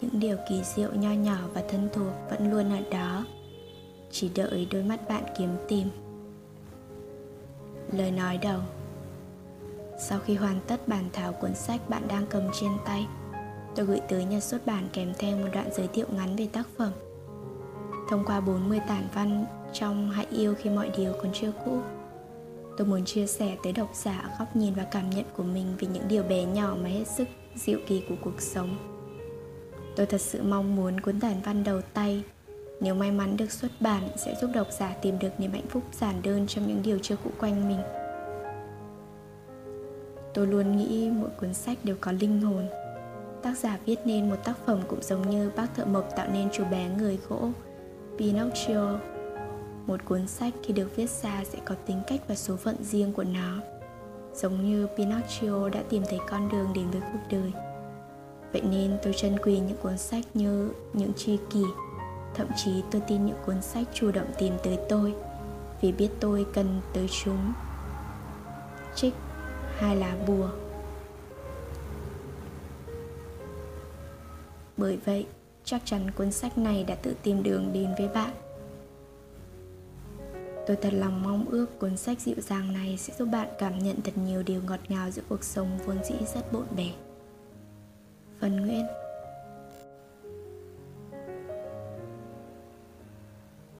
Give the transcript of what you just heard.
những điều kỳ diệu nho nhỏ và thân thuộc vẫn luôn ở đó. Chỉ đợi đôi mắt bạn kiếm tìm. Lời nói đầu. Sau khi hoàn tất bản thảo cuốn sách bạn đang cầm trên tay, tôi gửi tới nhà xuất bản kèm theo một đoạn giới thiệu ngắn về tác phẩm. Thông qua 40 tản văn trong Hãy yêu khi mọi điều còn chưa cũ, tôi muốn chia sẻ tới độc giả góc nhìn và cảm nhận của mình về những điều bé nhỏ mà hết sức dịu kỳ của cuộc sống tôi thật sự mong muốn cuốn tản văn đầu tay. Nếu may mắn được xuất bản, sẽ giúp độc giả tìm được niềm hạnh phúc giản đơn trong những điều chưa cũ quanh mình. Tôi luôn nghĩ mỗi cuốn sách đều có linh hồn. Tác giả viết nên một tác phẩm cũng giống như bác thợ mộc tạo nên chú bé người gỗ, pinocchio. Một cuốn sách khi được viết ra sẽ có tính cách và số phận riêng của nó. Giống như pinocchio đã tìm thấy con đường đến với cuộc đời vậy nên tôi trân quý những cuốn sách như những tri kỷ. Thậm chí tôi tin những cuốn sách chủ động tìm tới tôi, vì biết tôi cần tới chúng. Trích hai lá bùa. Bởi vậy, chắc chắn cuốn sách này đã tự tìm đường đến với bạn. Tôi thật lòng mong ước cuốn sách dịu dàng này sẽ giúp bạn cảm nhận thật nhiều điều ngọt ngào giữa cuộc sống vốn dĩ rất bộn bề phần nguyễn